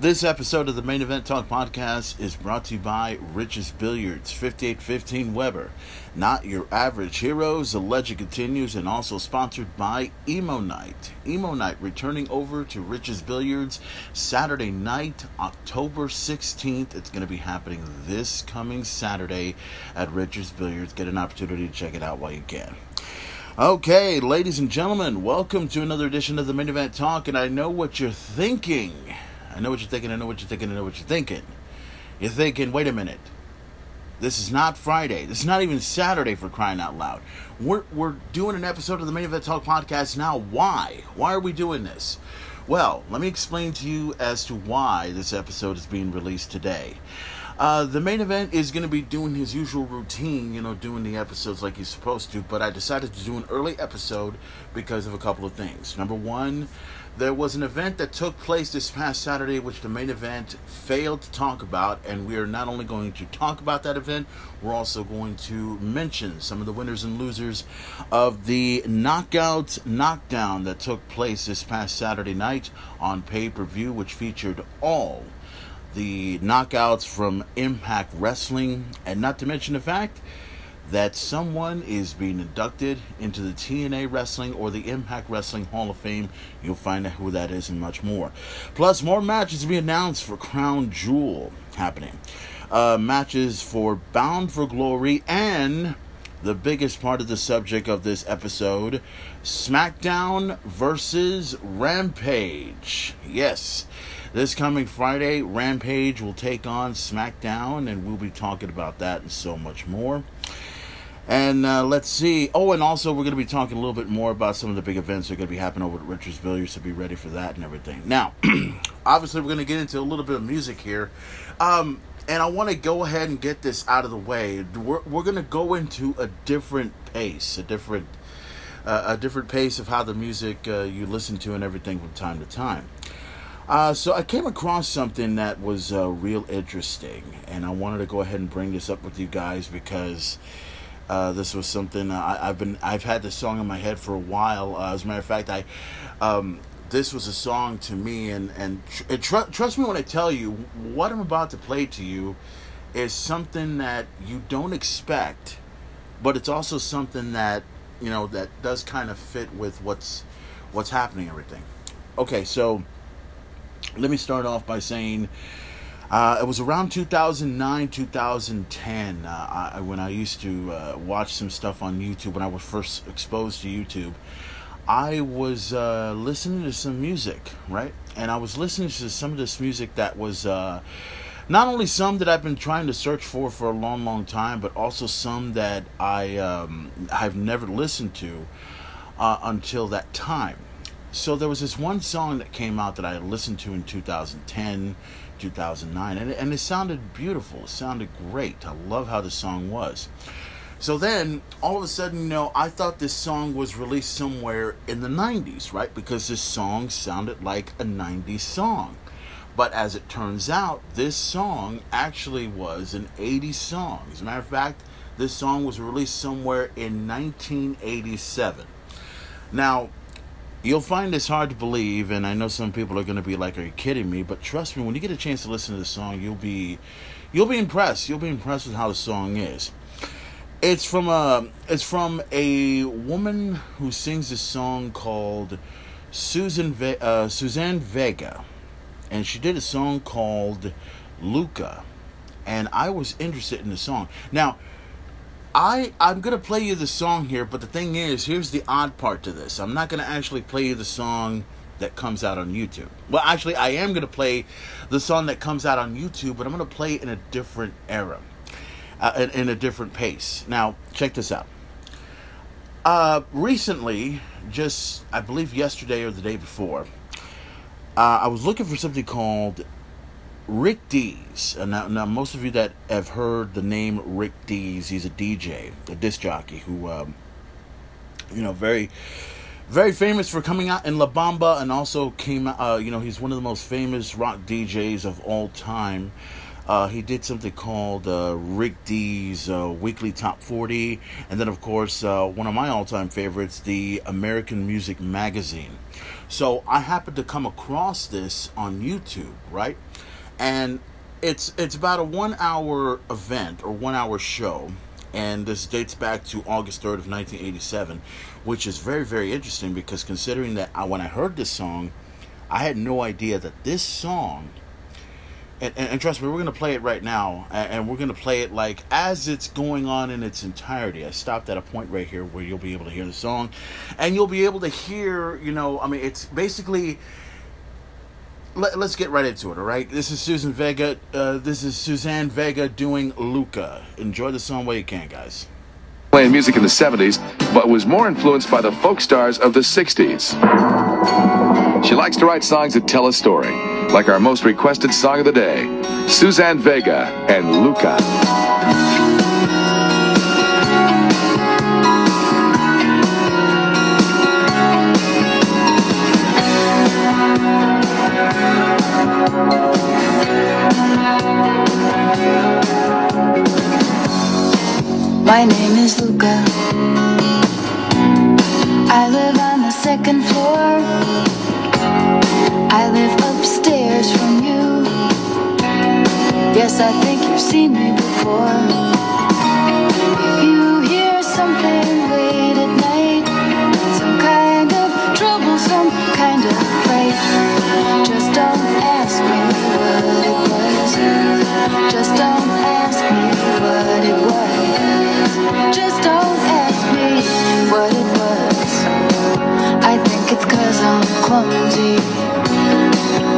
This episode of the Main Event Talk podcast is brought to you by Rich's Billiards, 5815 Weber. Not your average heroes. The legend continues, and also sponsored by Emo Night. Emo Night returning over to Rich's Billiards Saturday night, October 16th. It's going to be happening this coming Saturday at Rich's Billiards. Get an opportunity to check it out while you can. Okay, ladies and gentlemen, welcome to another edition of the Main Event Talk, and I know what you're thinking. I know what you're thinking. I know what you're thinking. I know what you're thinking. You're thinking, wait a minute. This is not Friday. This is not even Saturday for crying out loud. We're, we're doing an episode of the Main Event Talk podcast now. Why? Why are we doing this? Well, let me explain to you as to why this episode is being released today. Uh, the main event is going to be doing his usual routine, you know, doing the episodes like he's supposed to, but I decided to do an early episode because of a couple of things. Number one, there was an event that took place this past Saturday, which the main event failed to talk about, and we are not only going to talk about that event, we're also going to mention some of the winners and losers of the knockout knockdown that took place this past Saturday night on pay per view, which featured all the knockouts from Impact Wrestling, and not to mention the fact that someone is being inducted into the TNA Wrestling or the Impact Wrestling Hall of Fame. You'll find out who that is and much more. Plus, more matches to be announced for Crown Jewel happening. Uh, matches for Bound for Glory and the biggest part of the subject of this episode SmackDown versus Rampage. Yes. This coming Friday, Rampage will take on SmackDown, and we'll be talking about that and so much more. And uh, let's see. Oh, and also we're going to be talking a little bit more about some of the big events that are going to be happening over at Rich's Billiards, so be ready for that and everything. Now, obviously, we're going to get into a little bit of music here. Um, and I want to go ahead and get this out of the way. We're, we're going to go into a different pace, a different uh, a different pace of how the music uh, you listen to and everything from time to time. Uh, so I came across something that was uh, real interesting, and I wanted to go ahead and bring this up with you guys because uh, this was something I, have been I've had this song in my head for a while. Uh, as a matter of fact, I um, this was a song to me, and and tr- tr- trust me when I tell you what I'm about to play to you is something that you don't expect, but it's also something that you know that does kind of fit with what's what's happening. Everything. Okay, so let me start off by saying uh, it was around 2009, 2010 uh, I, when I used to uh, watch some stuff on YouTube when I was first exposed to YouTube. I was uh, listening to some music, right? And I was listening to some of this music that was uh, not only some that I've been trying to search for for a long, long time, but also some that I um, have never listened to uh, until that time. So there was this one song that came out that I listened to in 2010, 2009, and, and it sounded beautiful. It sounded great. I love how the song was. So then, all of a sudden, you know, I thought this song was released somewhere in the 90s, right? Because this song sounded like a 90s song. But as it turns out, this song actually was an 80s song. As a matter of fact, this song was released somewhere in 1987. Now, You'll find this hard to believe, and I know some people are going to be like, "Are you kidding me?" But trust me, when you get a chance to listen to the song, you'll be, you'll be impressed. You'll be impressed with how the song is. It's from a, it's from a woman who sings a song called Susan Ve- uh, Suzanne Vega, and she did a song called Luka, and I was interested in the song. Now, I I'm gonna play you the song here, but the thing is, here's the odd part to this. I'm not gonna actually play you the song that comes out on YouTube. Well, actually, I am gonna play the song that comes out on YouTube, but I'm gonna play it in a different era, uh, in, in, a different pace. Now, check this out. Uh, recently, just I believe yesterday or the day before, uh, I was looking for something called Rick Dees. Uh, now, now, most of you that have heard the name Rick Dees, he's a DJ, a disc jockey who, um, you know, very, very famous for coming out in La Bamba and also came, uh, you know, he's one of the most famous rock DJs of all time. Uh, he did something called uh, Rick Dees uh, Weekly Top 40. And then, of course, uh, one of my all time favorites, the American Music Magazine. So I happened to come across this on YouTube, right? And it's it's about a one hour event or one hour show and this dates back to August 3rd of 1987, which is very, very interesting because considering that I, when I heard this song, I had no idea that this song, and, and, and trust me, we're going to play it right now, and, and we're going to play it like as it's going on in its entirety. I stopped at a point right here where you'll be able to hear the song, and you'll be able to hear, you know, I mean, it's basically let, us get right into it, all right? This is Susan Vega. Uh, this is Suzanne Vega doing Luka. Enjoy the song while you can, guys. Playing music in the 70s, but was more influenced by the folk stars of the 60s. She likes to write songs that tell a story, like our most requested song of the day, Suzanne Vega and Luka. My name is Luka. I live on the second floor. I live upstairs from you. Yes, I think you've seen me before.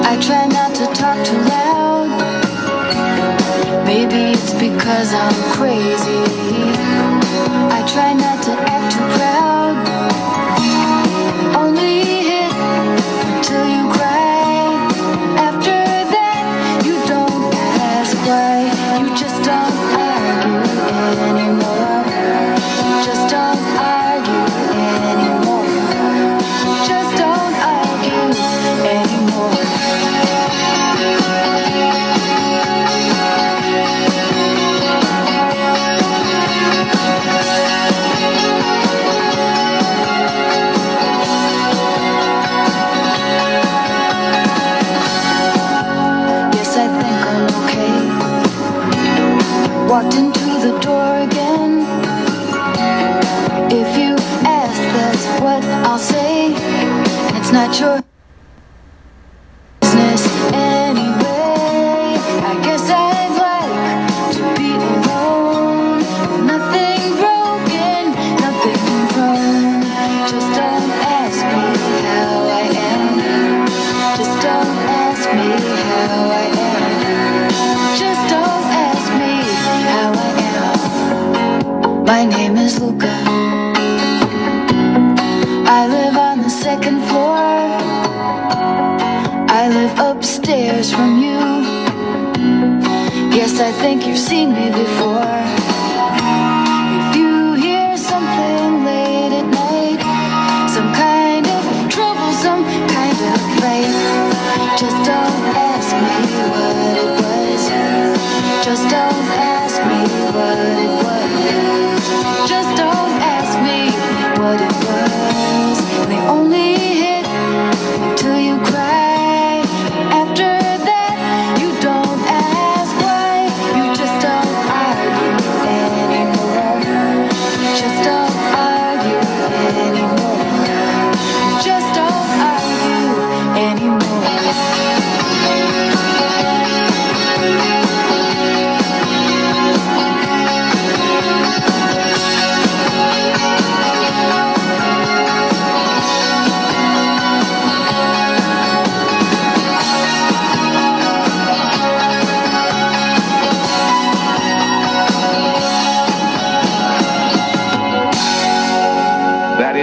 I try not to talk too loud. Maybe it's because I'm crazy. I try not to act too proud. Walked into the door again. If you ask, that's what I'll say. It's not your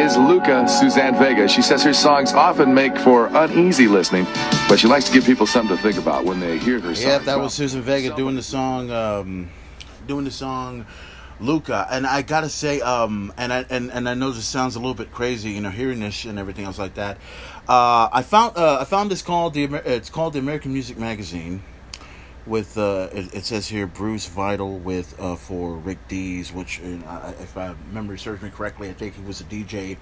is Luka Suzanne Vega. She says her songs often make for uneasy listening, but she likes to give people something to think about when they hear her songs. Yeah, that was Susan Vega doing the song, um, doing the song Luka. And I gotta say, um, and I and, and I know this sounds a little bit crazy, you know, hearing this and everything else like that. Uh, I found uh, I found this called the Amer- it's called the American Music Magazine, with uh, it, it says here Bruce Vital with uh, for Rick Dees, which uh, if I memory serves me correctly, I think he was a DJ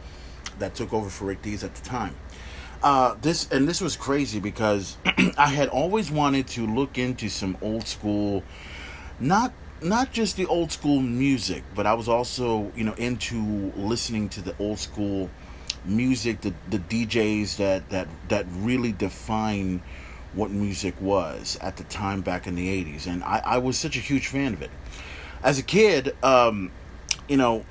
that took over for Rick Dees at the time. Uh, this and this was crazy because I had always wanted to look into some old school, not not just the old school music, but I was also you know into listening to the old school music, the the DJs that that that really define what music was at the time back in the 80s and I, I was such a huge fan of it. As a kid um, you know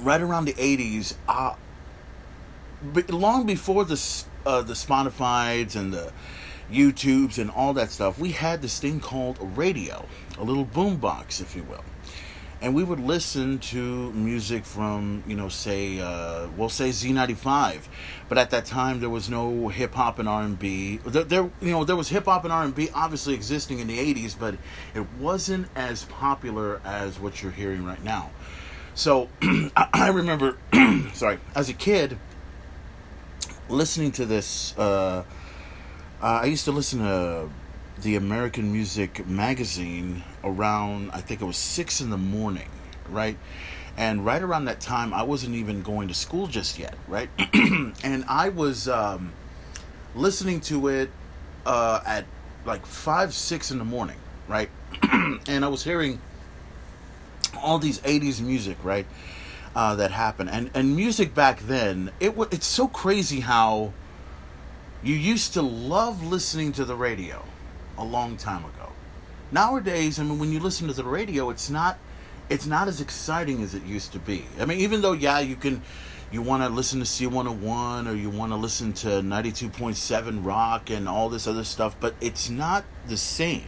right around the 80s uh, but long before the uh, the Spotify's and the YouTubes and all that stuff, we had this thing called a radio, a little boombox, if you will, and we would listen to music from you know say uh, we'll say Z95, but at that time there was no hip hop and R and B. There, you know there was hip hop and R and B obviously existing in the 80s, but it wasn't as popular as what you're hearing right now. So I remember, sorry, as a kid listening to this, uh, uh, I used to listen to the American Music magazine around, I think it was six in the morning, right? And right around that time, I wasn't even going to school just yet, right? and I was um, listening to it uh, at like five, six in the morning, right? and I was hearing all these 80s music, right? uh, that happened. And and music back then, it w- it's so crazy how you used to love listening to the radio a long time ago. Nowadays, I mean, when you listen to the radio, it's not it's not as exciting as it used to be. I mean, even though yeah, you can you want to listen to C101 or you want to listen to 92.7 rock and all this other stuff, but it's not the same.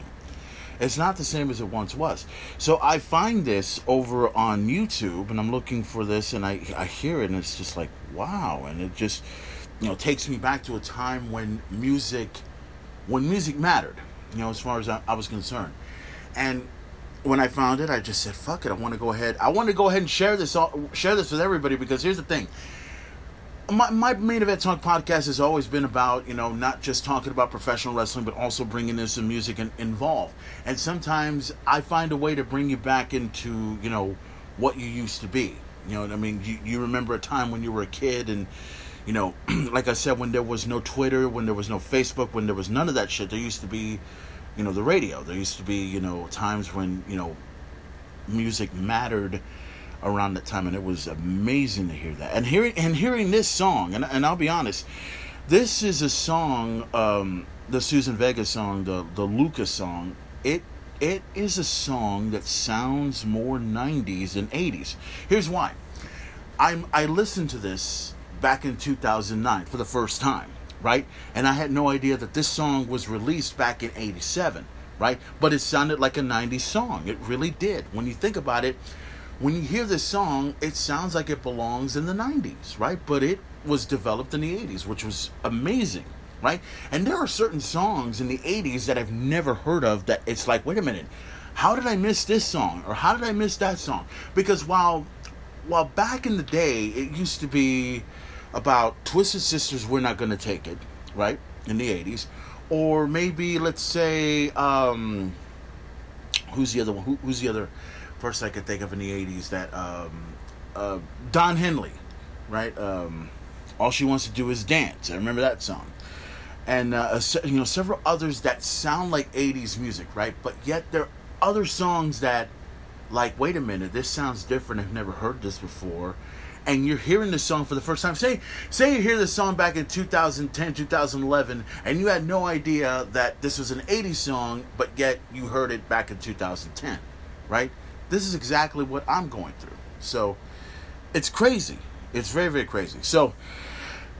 It's not the same as it once was. So I find this over on YouTube and I'm looking for this and I, I hear it and it's just like, wow. And it just, you know, takes me back to a time when music, when music mattered, you know, as far as I, I was concerned. And when I found it, I just said, fuck it. I want to go ahead. I want to go ahead and share this, all, share this with everybody because here's the thing my, my main event talk podcast has always been about you know not just talking about professional wrestling but also bringing in some music in, involved and sometimes i find a way to bring you back into you know what you used to be you know what i mean you, you remember a time when you were a kid and you know like i said when there was no twitter when there was no facebook when there was none of that shit there used to be you know the radio there used to be you know times when you know music mattered around that time, and it was amazing to hear that. And hearing and hearing this song, and, and I'll be honest, this is a song, um, the Susan Vega song, the the Lucas song. It it is a song that sounds more '90s than '80s. Here's why. I'm I listened to this back in 2009 for the first time, right? And I had no idea that this song was released back in '87, right? But it sounded like a '90s song. It really did. When you think about it when you hear this song, it sounds like it belongs in the 90s, right? But it was developed in the 80s, which was amazing, right? And there are certain songs in the 80s that I've never heard of that it's like, wait a minute, how did I miss this song? Or how did I miss that song? Because while while back in the day it used to be about Twisted Sisters, we're not gonna take it, right? In the 80s. Or maybe let's say um who's the other one? Who, who's the other person I could think of in the '80s that um, uh, Don Henley, right? Um, All she wants to do is dance. I remember that song, and uh, you know several others that sound like '80s music, right? But yet there are other songs that, like, wait a minute, this sounds different. I've never heard this before. And you're hearing this song for the first time. Say, say you hear this song back in 2010, 2011, and you had no idea that this was an 80s song, but yet you heard it back in 2010, right? This is exactly what I'm going through. So it's crazy. It's very, very crazy. So,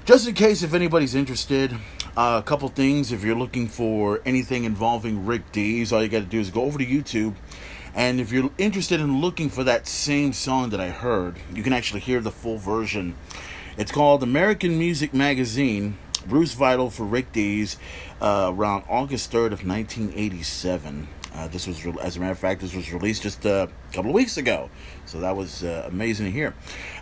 just in case if anybody's interested, uh, a couple things. If you're looking for anything involving Rick Dees, all you got to do is go over to YouTube. And if you're interested in looking for that same song that I heard, you can actually hear the full version. It's called American Music Magazine, Bruce Vital for Rick Dees, uh, around August 3rd of 1987. Uh, this was, as a matter of fact, this was released just a couple of weeks ago, so that was uh, amazing to hear.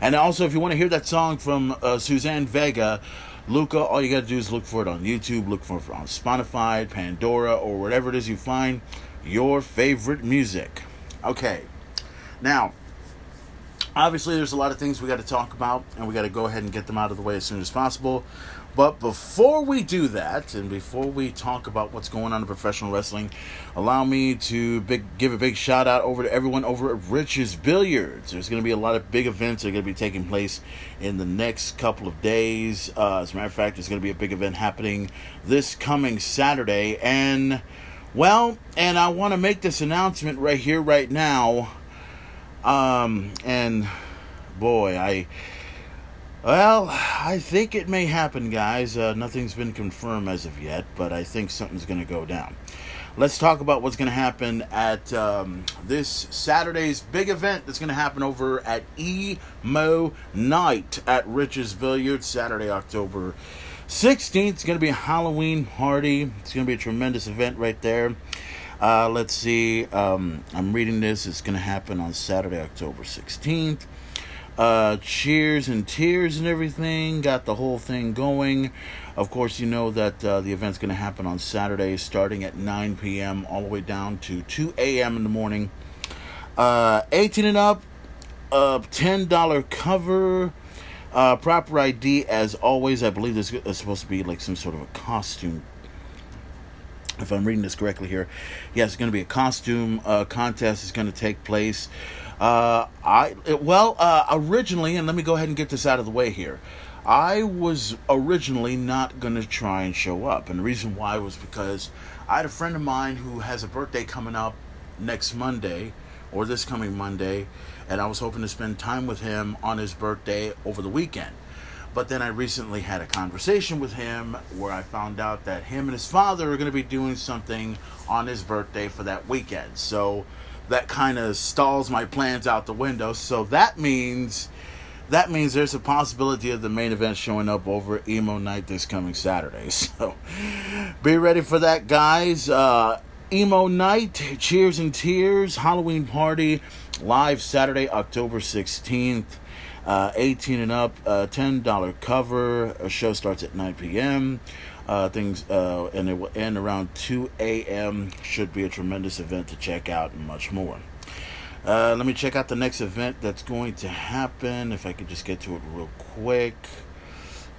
And also, if you want to hear that song from uh, Suzanne Vega, Luka, all you got to do is look for it on YouTube, look for it on Spotify, Pandora, or whatever it is you find your favorite music. Okay, now, obviously, there's a lot of things we got to talk about, and we got to go ahead and get them out of the way as soon as possible. But before we do that, and before we talk about what's going on in professional wrestling, allow me to big, give a big shout out over to everyone over at Rich's Billiards. There's going to be a lot of big events that are going to be taking place in the next couple of days. Uh, as a matter of fact, there's going to be a big event happening this coming Saturday. And, well, and I want to make this announcement right here, right now. Um, and boy, I well, I think it may happen, guys. Uh, nothing's been confirmed as of yet, but I think something's going to go down. Let's talk about what's going to happen at um, this Saturday's big event that's going to happen over at Emo Night at Rich's Billiards, Saturday, October 16th. It's going to be a Halloween party. It's going to be a tremendous event right there. Uh, let's see. Um, I'm reading this. It's going to happen on Saturday, October 16th uh, cheers and tears and everything. Got the whole thing going. Of course, you know that uh, the event's going to happen on Saturday, starting at 9 p.m. all the way down to 2 a.m. in the morning. Uh, 18 and up, uh, $10 cover. Uh, proper ID, as always. I believe this is supposed to be like some sort of a costume if I'm reading this correctly here, yes, it's going to be a costume uh, contest. It's going to take place. Uh, I well, uh, originally, and let me go ahead and get this out of the way here. I was originally not going to try and show up, and the reason why was because I had a friend of mine who has a birthday coming up next Monday, or this coming Monday, and I was hoping to spend time with him on his birthday over the weekend. But then I recently had a conversation with him where I found out that him and his father are going to be doing something on his birthday for that weekend. So that kind of stalls my plans out the window. So that means that means there's a possibility of the main event showing up over emo night this coming Saturday. So be ready for that, guys. Uh, emo night, cheers and tears, Halloween party, live Saturday, October 16th. Uh, 18 and up, uh, $10 cover. A show starts at 9 p.m. Uh, things uh, and it will end around 2 a.m. Should be a tremendous event to check out and much more. Uh, let me check out the next event that's going to happen. If I could just get to it real quick.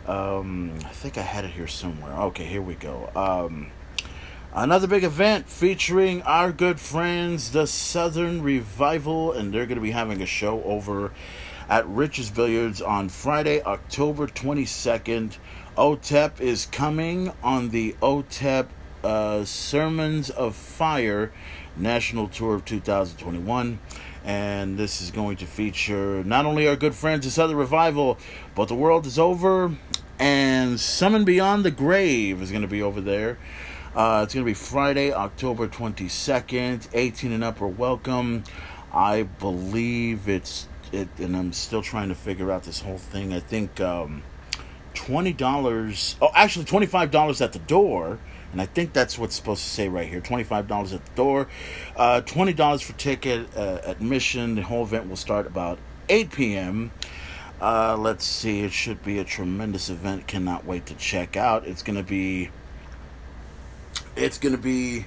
Um, I think I had it here somewhere. Okay, here we go. Um, another big event featuring our good friends, the Southern Revival, and they're going to be having a show over at Rich's Billiards on Friday, October 22nd. OTEP is coming on the OTEP uh, Sermons of Fire National Tour of 2021. And this is going to feature not only our good friends, the Southern Revival, but The World is Over and Summon Beyond the Grave is going to be over there. Uh, it's going to be Friday, October 22nd. 18 and up are welcome. I believe it's it, and I'm still trying to figure out this whole thing. I think um, twenty dollars. Oh, actually, twenty five dollars at the door, and I think that's what's supposed to say right here. Twenty five dollars at the door, uh, twenty dollars for ticket uh, admission. The whole event will start about eight p.m. Uh, let's see. It should be a tremendous event. Cannot wait to check out. It's gonna be. It's gonna be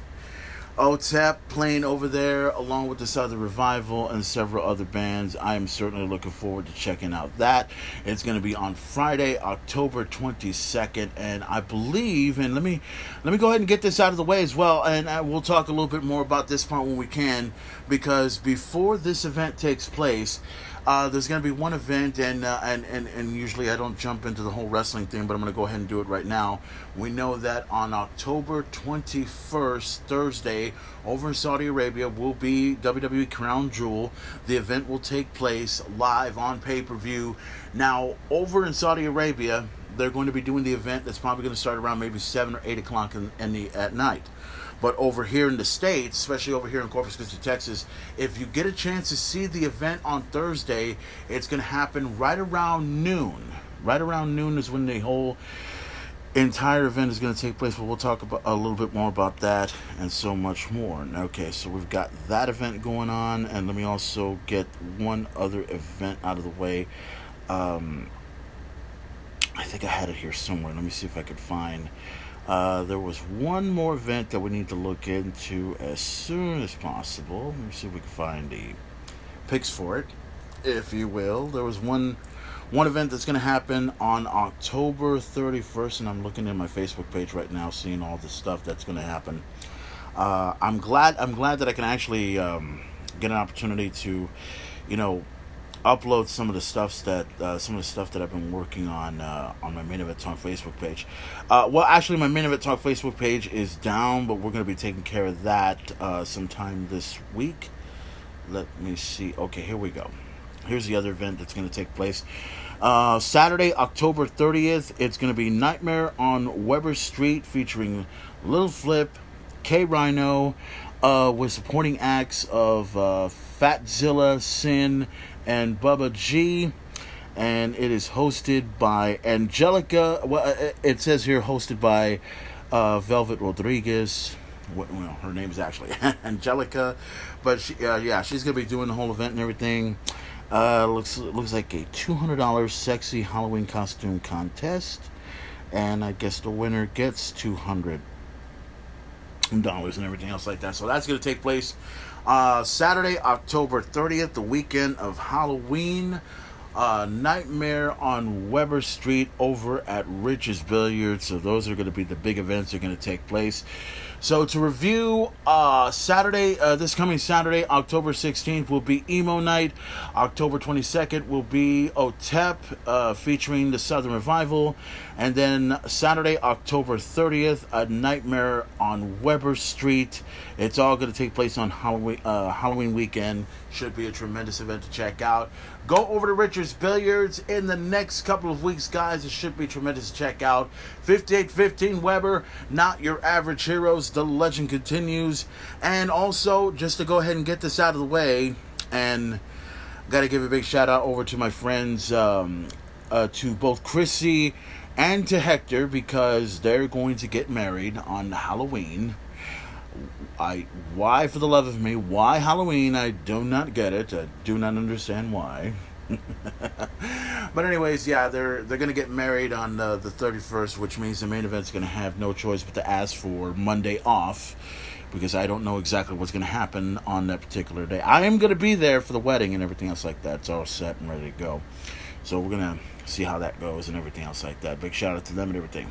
OTEP playing over there along with the Southern Revival and several other bands. I am certainly looking forward to checking out that. It's going to be on Friday, October 22nd, and I believe and let me let me go ahead and get this out of the way as well and I, we'll talk a little bit more about this part when we can because before this event takes place, uh, there's going to be one event, and, uh, and and and usually I don't jump into the whole wrestling thing, but I'm going to go ahead and do it right now. We know that on October 21st, Thursday, over in Saudi Arabia, will be WWE Crown Jewel. The event will take place live on pay per view. Now, over in Saudi Arabia, they're going to be doing the event. That's probably going to start around maybe seven or eight o'clock in, in the at night. But over here in the States, especially over here in Corpus Christi, Texas, if you get a chance to see the event on Thursday, it's going to happen right around noon. Right around noon is when the whole entire event is going to take place, but we'll talk about a little bit more about that and so much more. Okay, so we've got that event going on, and let me also get one other event out of the way. Um, I think I had it here somewhere. Let me see if I could find. Uh, there was one more event that we need to look into as soon as possible. Let me see if we can find the picks for it, if you will. There was one one event that's going to happen on October 31st, and I'm looking at my Facebook page right now, seeing all the stuff that's going to happen. Uh, I'm glad. I'm glad that I can actually um, get an opportunity to, you know, upload some of the stuffs that uh, some of the stuff that I've been working on uh, on my main event talk Facebook page. Uh, well, actually, my main event talk Facebook page is down, but we're going to be taking care of that uh, sometime this week. Let me see. Okay, here we go. Here's the other event that's going to take place. Uh, Saturday, October 30th, it's going to be Nightmare on Weber Street featuring Little Flip, K-Rino, uh, with supporting acts of Fatzilla, Sin, and Bubba G. And it is hosted by Angelica. Well, uh, it says here hosted by uh, Velvet Rodriguez. Well, her name is actually Angelica, but she, uh, yeah, she's gonna be doing the whole event and everything. Uh, looks looks like a two hundred dollars sexy Halloween costume contest, and I guess the winner gets two hundred dollars and everything else like that. So that's to take place uh, Saturday, October 30th, the weekend of Halloween. Uh, Nightmare on Weber Street over at Rich's Billiards. So those are going to be the big events that are going to take place. So to review, uh, Saturday, uh, this coming Saturday, October 16th, will be Emo Night. October 22nd will be OTEP, uh, featuring the Southern Revival. And then Saturday, October 30th, A Nightmare on Weber Street. It's all going to take place on Halloween, uh, Halloween weekend. Should be a tremendous event to check out. Go over to Rich's Billiards in the next couple of weeks, guys. It should be tremendous to check out. 5815 Weber, not your average heroes. The legend continues. And also, just to go ahead and get this out of the way, and got to give a big shout out over to my friends, um, uh, to both Chrissy and to Hector, because they're going to get married on Halloween. I why for the love of me why Halloween I do not get it I do not understand why but anyways yeah they're they're gonna get married on uh, the 31st which means the main event's gonna have no choice but to ask for Monday off because I don't know exactly what's gonna happen on that particular day. I am gonna be there for the wedding and everything else like that. It's all set and ready to go. So we're gonna see how that goes and everything else like that. Big shout out to them and everything.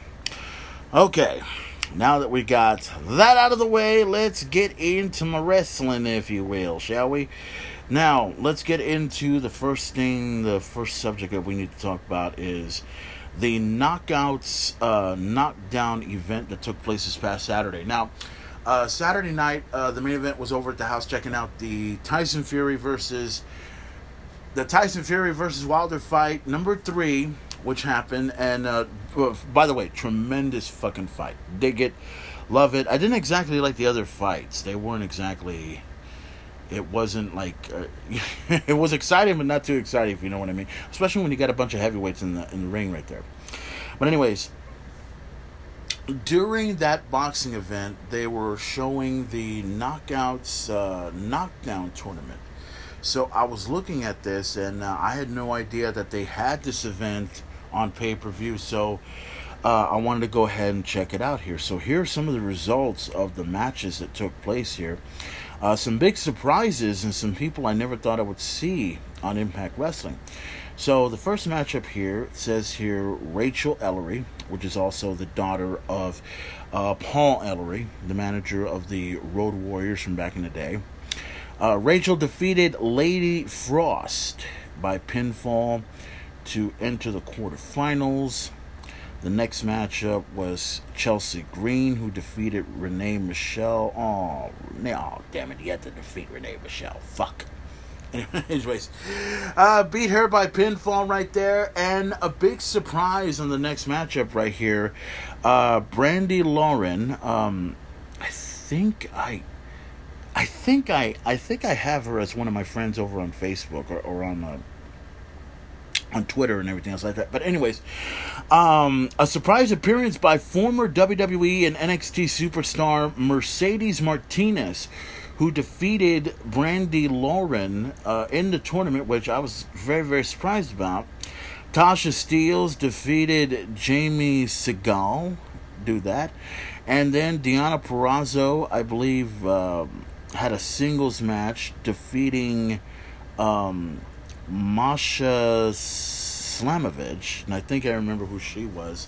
Okay now that we got that out of the way, let's get into my wrestling, if you will, shall we? Now, let's get into the first thing, the first subject that we need to talk about is the Knockouts uh, Knockdown event that took place this past Saturday. Now, uh, Saturday night, uh, the main event was over at the house checking out the Tyson Fury versus the Tyson Fury versus Wilder fight number three which happened. And uh, by the way, tremendous fucking fight. Dig it, love it. I didn't exactly like the other fights. They weren't exactly. It wasn't like uh, it was exciting, but not too exciting, if you know what I mean. Especially when you got a bunch of heavyweights in the in the ring right there. But anyways, during that boxing event, they were showing the knockouts uh, knockdown tournament. So I was looking at this, and uh, I had no idea that they had this event on pay per view. So uh, I wanted to go ahead and check it out here. So here are some of the results of the matches that took place here. Uh, some big surprises and some people I never thought I would see on Impact Wrestling. So the first matchup here says here Rachael Ellering, which is also the daughter of uh, Paul Ellering, the manager of the Road Warriors from back in the day. Uh, Rachel defeated Lady Frost by pinfall to enter the quarterfinals. The next matchup was Chelsea Green, who defeated Renee Michelle. Oh, oh damn it, he had to defeat Renee Michelle. Fuck. Anyways, uh, beat her by pinfall right there, and a big surprise on the next matchup right here. Uh, Brandi Lauren. Um, I think I, I think I, I think I have her as one of my friends over on Facebook or, or on. Uh, on Twitter and everything else like that. But anyways, um, a surprise appearance by former WWE and NXT superstar Mercedes Martinez, who defeated Brandi Lauren uh, in the tournament, which I was very very surprised about. Tasha Steeles defeated Jamie Senegal. Do that. And then Deonna Purrazzo, I believe, um, had a singles match defeating um, Masha Slamovich. And I think I remember who she was.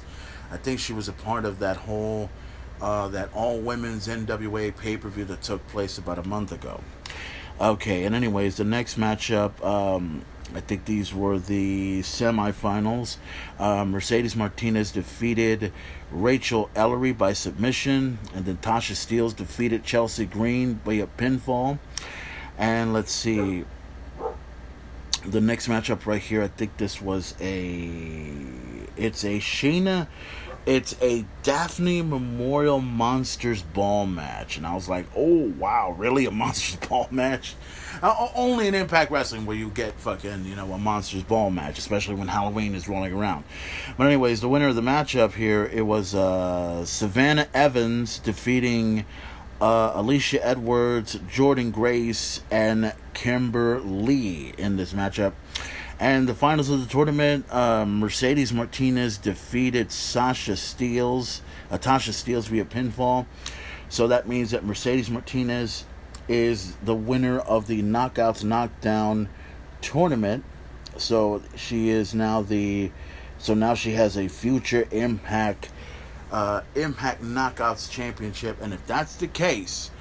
I think she was a part of that whole, uh, that all women's NWA pay per view that took place about a month ago. Okay, and anyways, the next matchup, um, I think these were the semifinals. Uh, Mercedes Martinez defeated Rachael Ellering by submission, and then Tasha Steeles defeated Chelsea Green by a pinfall. And let's see, the next matchup right here. I think this was a, it's a Shayna it's a Daffney Memorial Monsters Ball match. And I was like, oh, wow, really? A Monsters Ball match? Uh, only in Impact Wrestling where you get fucking, you know, a Monsters Ball match, especially when Halloween is rolling around. But, anyways, the winner of the matchup here, it was uh, Savannah Evans defeating uh, Alicia Edwards, Jordynne Grace, and Kimber Lee in this matchup. And the finals of the tournament, uh, Mercedes Martinez defeated Sasha Steeles, uh, Tasha Steeles via pinfall. So that means that Mercedes Martinez is the winner of the Knockouts Knockdown tournament. So she is now the, so now she has a future Impact, uh, Impact Knockouts championship. And if that's the case,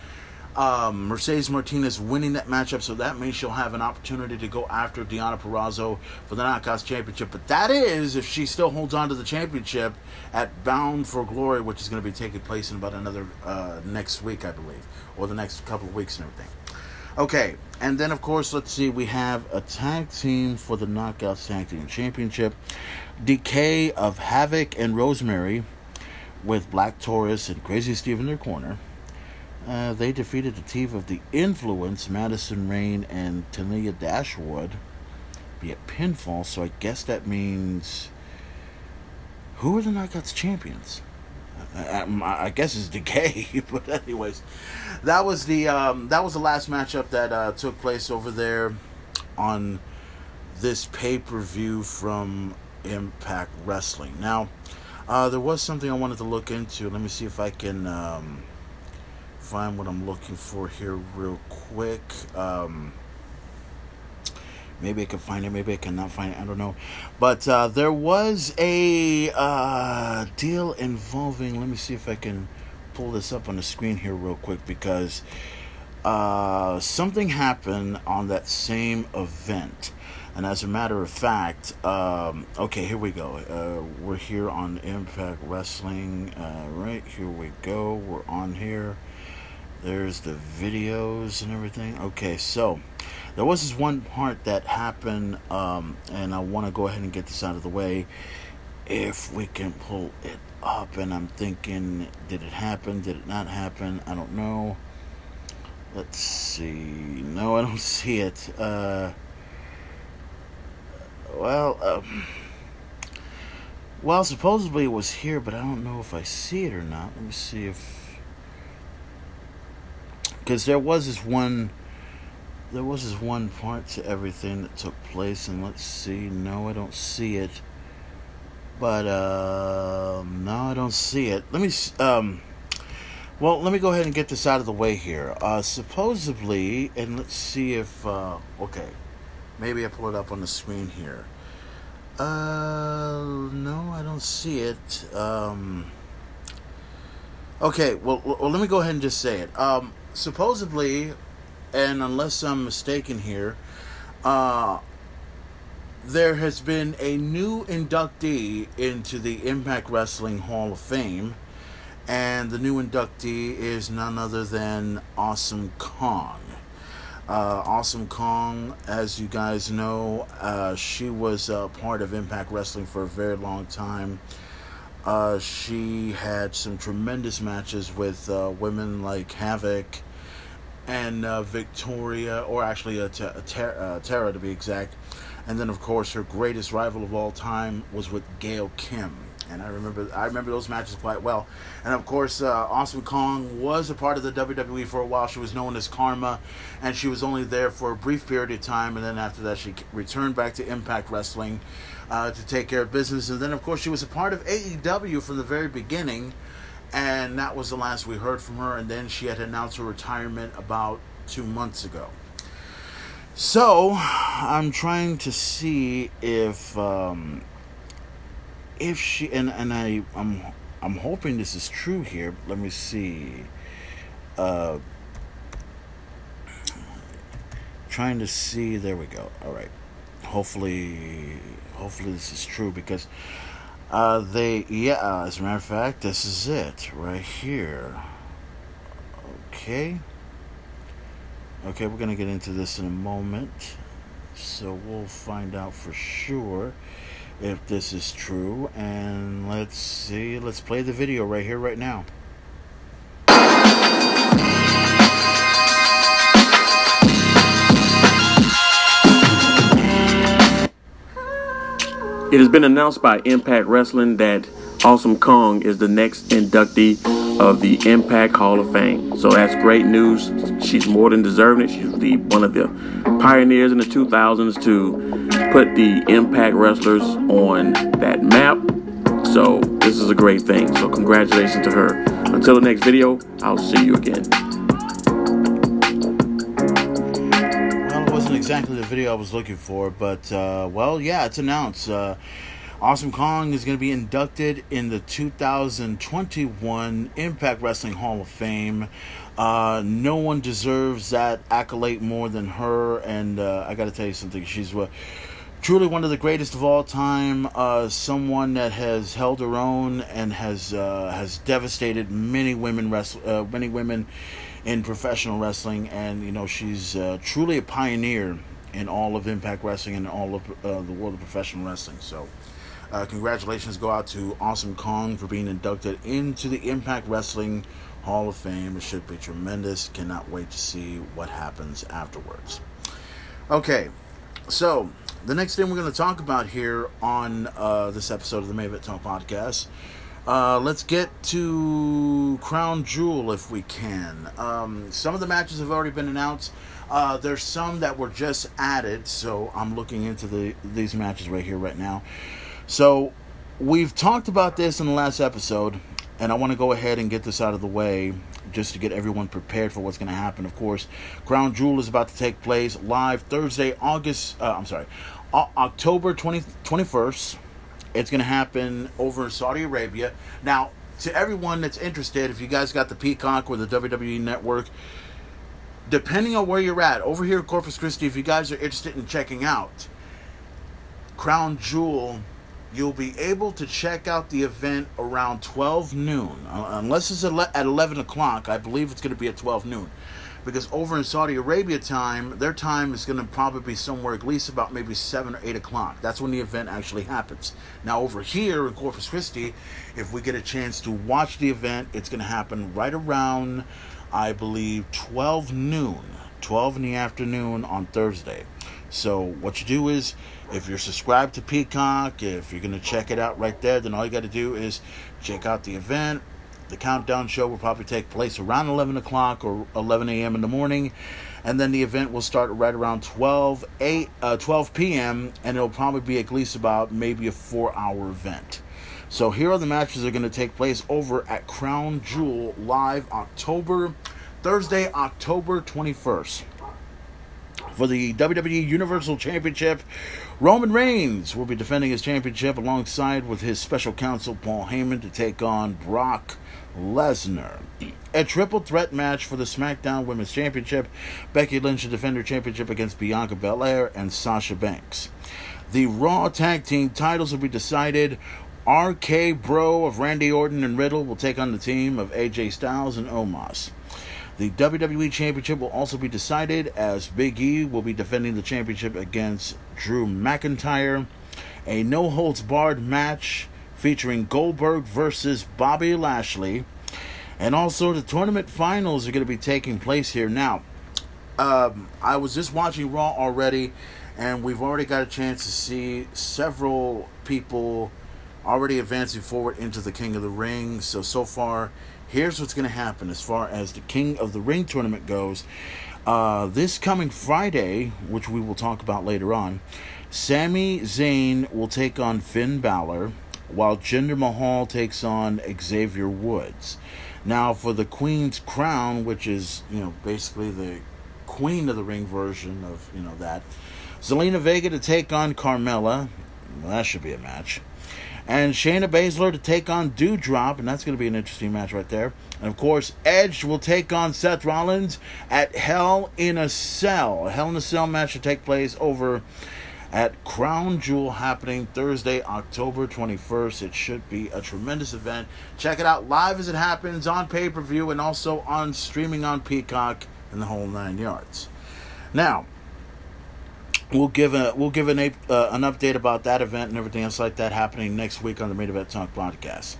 um, Mercedes Martinez winning that matchup, so that means she'll have an opportunity to go after Deonna Purrazzo for the Knockouts Championship. But that is if she still holds on to the championship at Bound for Glory, which is going to be taking place in about another uh, next week, I believe, or the next couple of weeks and everything. Okay, and then of course, let's see, we have a tag team for the Knockouts Tag Team Championship. Decay of Havok and Rosemary with Black Taurus and Crazy Steve in their corner. Uh, they defeated the team of the Influence, Madison Rayne and Tenille Dashwood, be via pinfall. So I guess that means who are the Knockouts champions? I, I, I guess it's Decay, but anyways, that was the um, that was the last matchup that uh, took place over there on this pay per view from Impact Wrestling. Now, uh, there was something I wanted to look into. Let me see if I can. Um, find what I'm looking for here real quick. Um, maybe I can find it, maybe I cannot find it, I don't know. But uh, there was a uh, deal involving, let me see if I can pull this up on the screen here real quick because uh, something happened on that same event. And as a matter of fact, um, okay, here we go. Uh, we're here on Impact Wrestling. Uh, right, here we go. We're on here. There's the videos and everything. Okay, so there was this one part that happened, um, and I want to go ahead and get this out of the way. If we can pull it up, and I'm thinking, did it happen? Did it not happen? I don't know. Let's see. No, I don't see it. Uh, well, um, well, supposedly it was here, but I don't know if I see it or not. Let me see if because there was this one there was this one part to everything that took place and let's see. No i don't see it. But uh no i don't see it. Let me um well let me go ahead and get this out of the way here. Uh supposedly and let's see if uh okay maybe i pull it up on the screen here. Uh no i don't see it. Um okay well, well let me go ahead and just say it. Um supposedly, and unless I'm mistaken here, uh, there has been a new inductee into the Impact Wrestling Hall of Fame, and the new inductee is none other than Awesome Kong. Uh, awesome Kong, as you guys know, uh, she was a part of Impact Wrestling for a very long time. Uh, she had some tremendous matches with uh, women like Havoc and uh, Victoria, or actually uh, Tara, to be exact. And then, of course, her greatest rival of all time was with Gail Kim. And I remember I remember those matches quite well. And of course, uh, Awesome Kong was a part of the WWE for a while. She was known as Karma, and she was only there for a brief period of time, and then after that, she returned back to Impact Wrestling uh, to take care of business. And then, of course, she was a part of AEW from the very beginning, and that was the last we heard from her. And then she had announced her retirement about two months ago. So I'm trying to see if um, if she and and I I'm I'm hoping this is true here. Let me see. Uh, trying to see. There we go. All right. Hopefully, hopefully this is true because uh, they yeah. As a matter of fact, this is it right here. Okay. Okay, we're gonna get into this in a moment, so we'll find out for sure if this is true. And let's see, let's play the video right here, right now. It has been announced by Impact Wrestling that Awesome Kong is the next inductee of the Impact Hall of Fame. So that's great news. She's more than deserving it. She's the one of the pioneers in the 2000s to put the Impact wrestlers on that map. So this is a great thing. So congratulations to her. Until the next video, I'll see you again. Well, it wasn't exactly the video I was looking for, but uh, well, yeah, it's announced. Uh, Awesome Kong is going to be inducted in the 2021 Impact Wrestling Hall of Fame. Uh, no one deserves that accolade more than her, and uh, I got to tell you something. She's uh, truly one of the greatest of all time. Uh, someone that has held her own and has uh, has devastated many women wrestle, uh, many women in professional wrestling, and you know she's uh, truly a pioneer in all of Impact Wrestling and all of uh, the world of professional wrestling. So. Uh, congratulations go out to Awesome Kong for being inducted into the Impact Wrestling Hall of Fame. It should be tremendous. Cannot wait to see what happens afterwards. Okay, so the next thing we're going to talk about here on uh, this episode of the Main Event Talk podcast. Uh, let's get to Crown Jewel if we can. Um, some of the matches have already been announced. Uh, there's some that were just added, so I'm looking into the these matches right here, right now. So we've talked about this in the last episode, and I want to go ahead and get this out of the way just to get everyone prepared for what's going to happen. Of course, Crown Jewel is about to take place live Thursday, August. Uh, I'm sorry, o- October 20, 21st. It's going to happen over in Saudi Arabia. Now, to everyone that's interested, if you guys got the Peacock or the WWE Network, depending on where you're at, over here Corpus Christi, if you guys are interested in checking out Crown Jewel you'll be able to check out the event around 12 noon. Uh, unless it's at 11 o'clock, I believe it's going to be at 12 noon. Because over in Saudi Arabia time, their time is going to probably be somewhere at least about maybe 7 or 8 o'clock. That's when the event actually happens. Now, over here in Corpus Christi, if we get a chance to watch the event, it's going to happen right around, I believe, 12 noon. 12 in the afternoon on Thursday. So what you do is, if you're subscribed to Peacock, if you're gonna check it out right there, then all you got to do is check out the event. The countdown show will probably take place around 11 o'clock or 11 a.m. in the morning, and then the event will start right around 12 8 uh, 12 p.m. and it'll probably be at least about maybe a four-hour event. So here are the matches that are going to take place over at Crown Jewel live October Thursday, October 21st for the WWE Universal Championship. Roman Reigns will be defending his championship alongside with his special counsel Paul Heyman to take on Brock Lesnar. A triple threat match for the SmackDown Women's Championship. Becky Lynch to defend her championship against Bianca Belair and Sasha Banks. The Raw Tag Team titles will be decided. RK Bro of Randy Orton and Riddle will take on the team of AJ Styles and Omos. The WWE Championship will also be decided as Big E will be defending the championship against Drew McIntyre. A no holds barred match featuring Goldberg versus Bobby Lashley. And also, the tournament finals are going to be taking place here. Now, um, I was just watching Raw already, and we've already got a chance to see several people already advancing forward into the King of the Ring. So, so far, here's what's going to happen as far as the King of the Ring tournament goes. Uh, this coming Friday, which we will talk about later on, Sami Zayn will take on Finn Balor, while Jinder Mahal takes on Xavier Woods. Now, for the Queen's Crown, which is you know basically the Queen of the Ring version of you know that, Zelina Vega to take on Carmella. Well, that should be a match. And Shayna Baszler to take on Doudrop, and that's going to be an interesting match right there. And of course, Edge will take on Seth Rollins at Hell in a Cell. A Hell in a Cell match to take place over at Crown Jewel happening Thursday, October 21st. It should be a tremendous event. Check it out live as it happens on pay per view and also on streaming on Peacock and the whole nine yards. Now, we'll give a we'll give an uh, an update about that event and everything else like that happening next week on the Main Event Talk podcast.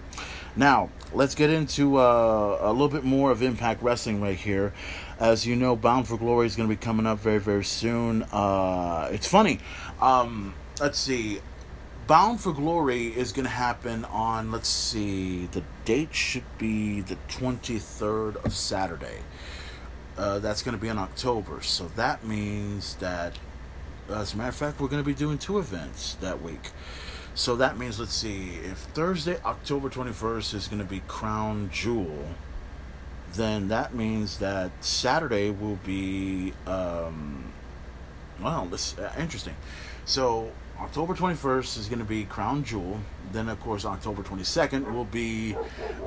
Now, let's get into uh, a little bit more of Impact Wrestling right here. As you know, Bound for Glory is going to be coming up very, very soon. Uh, it's funny. Um, let's see. Bound for Glory is going to happen on, let's see, the date should be the 23rd of Saturday. Uh, that's going to be in October. So that means that, as a matter of fact, we're going to be doing two events that week. So that means, let's see, if Thursday, October 21st is going to be Crown Jewel, then that means that Saturday will be, um, well, this uh, interesting. So October 21st is going to be Crown Jewel. Then, of course, October 22nd will be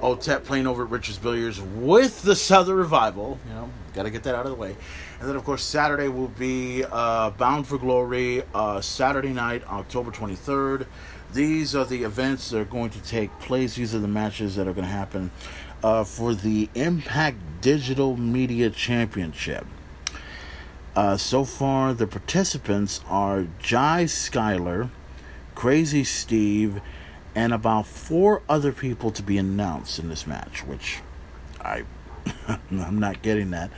OTEP playing over at Rich's Billiards with the Southern Revival. You know, got to get that out of the way. And then, of course, Saturday will be uh, Bound for Glory, uh, Saturday night, October 23rd. These are the events that are going to take place. These are the matches that are going to happen uh, for the Impact Digital Media Championship. Uh, so far, the participants are Jai Skyler, Crazy Steve, and about four other people to be announced in this match, which I I'm not getting that.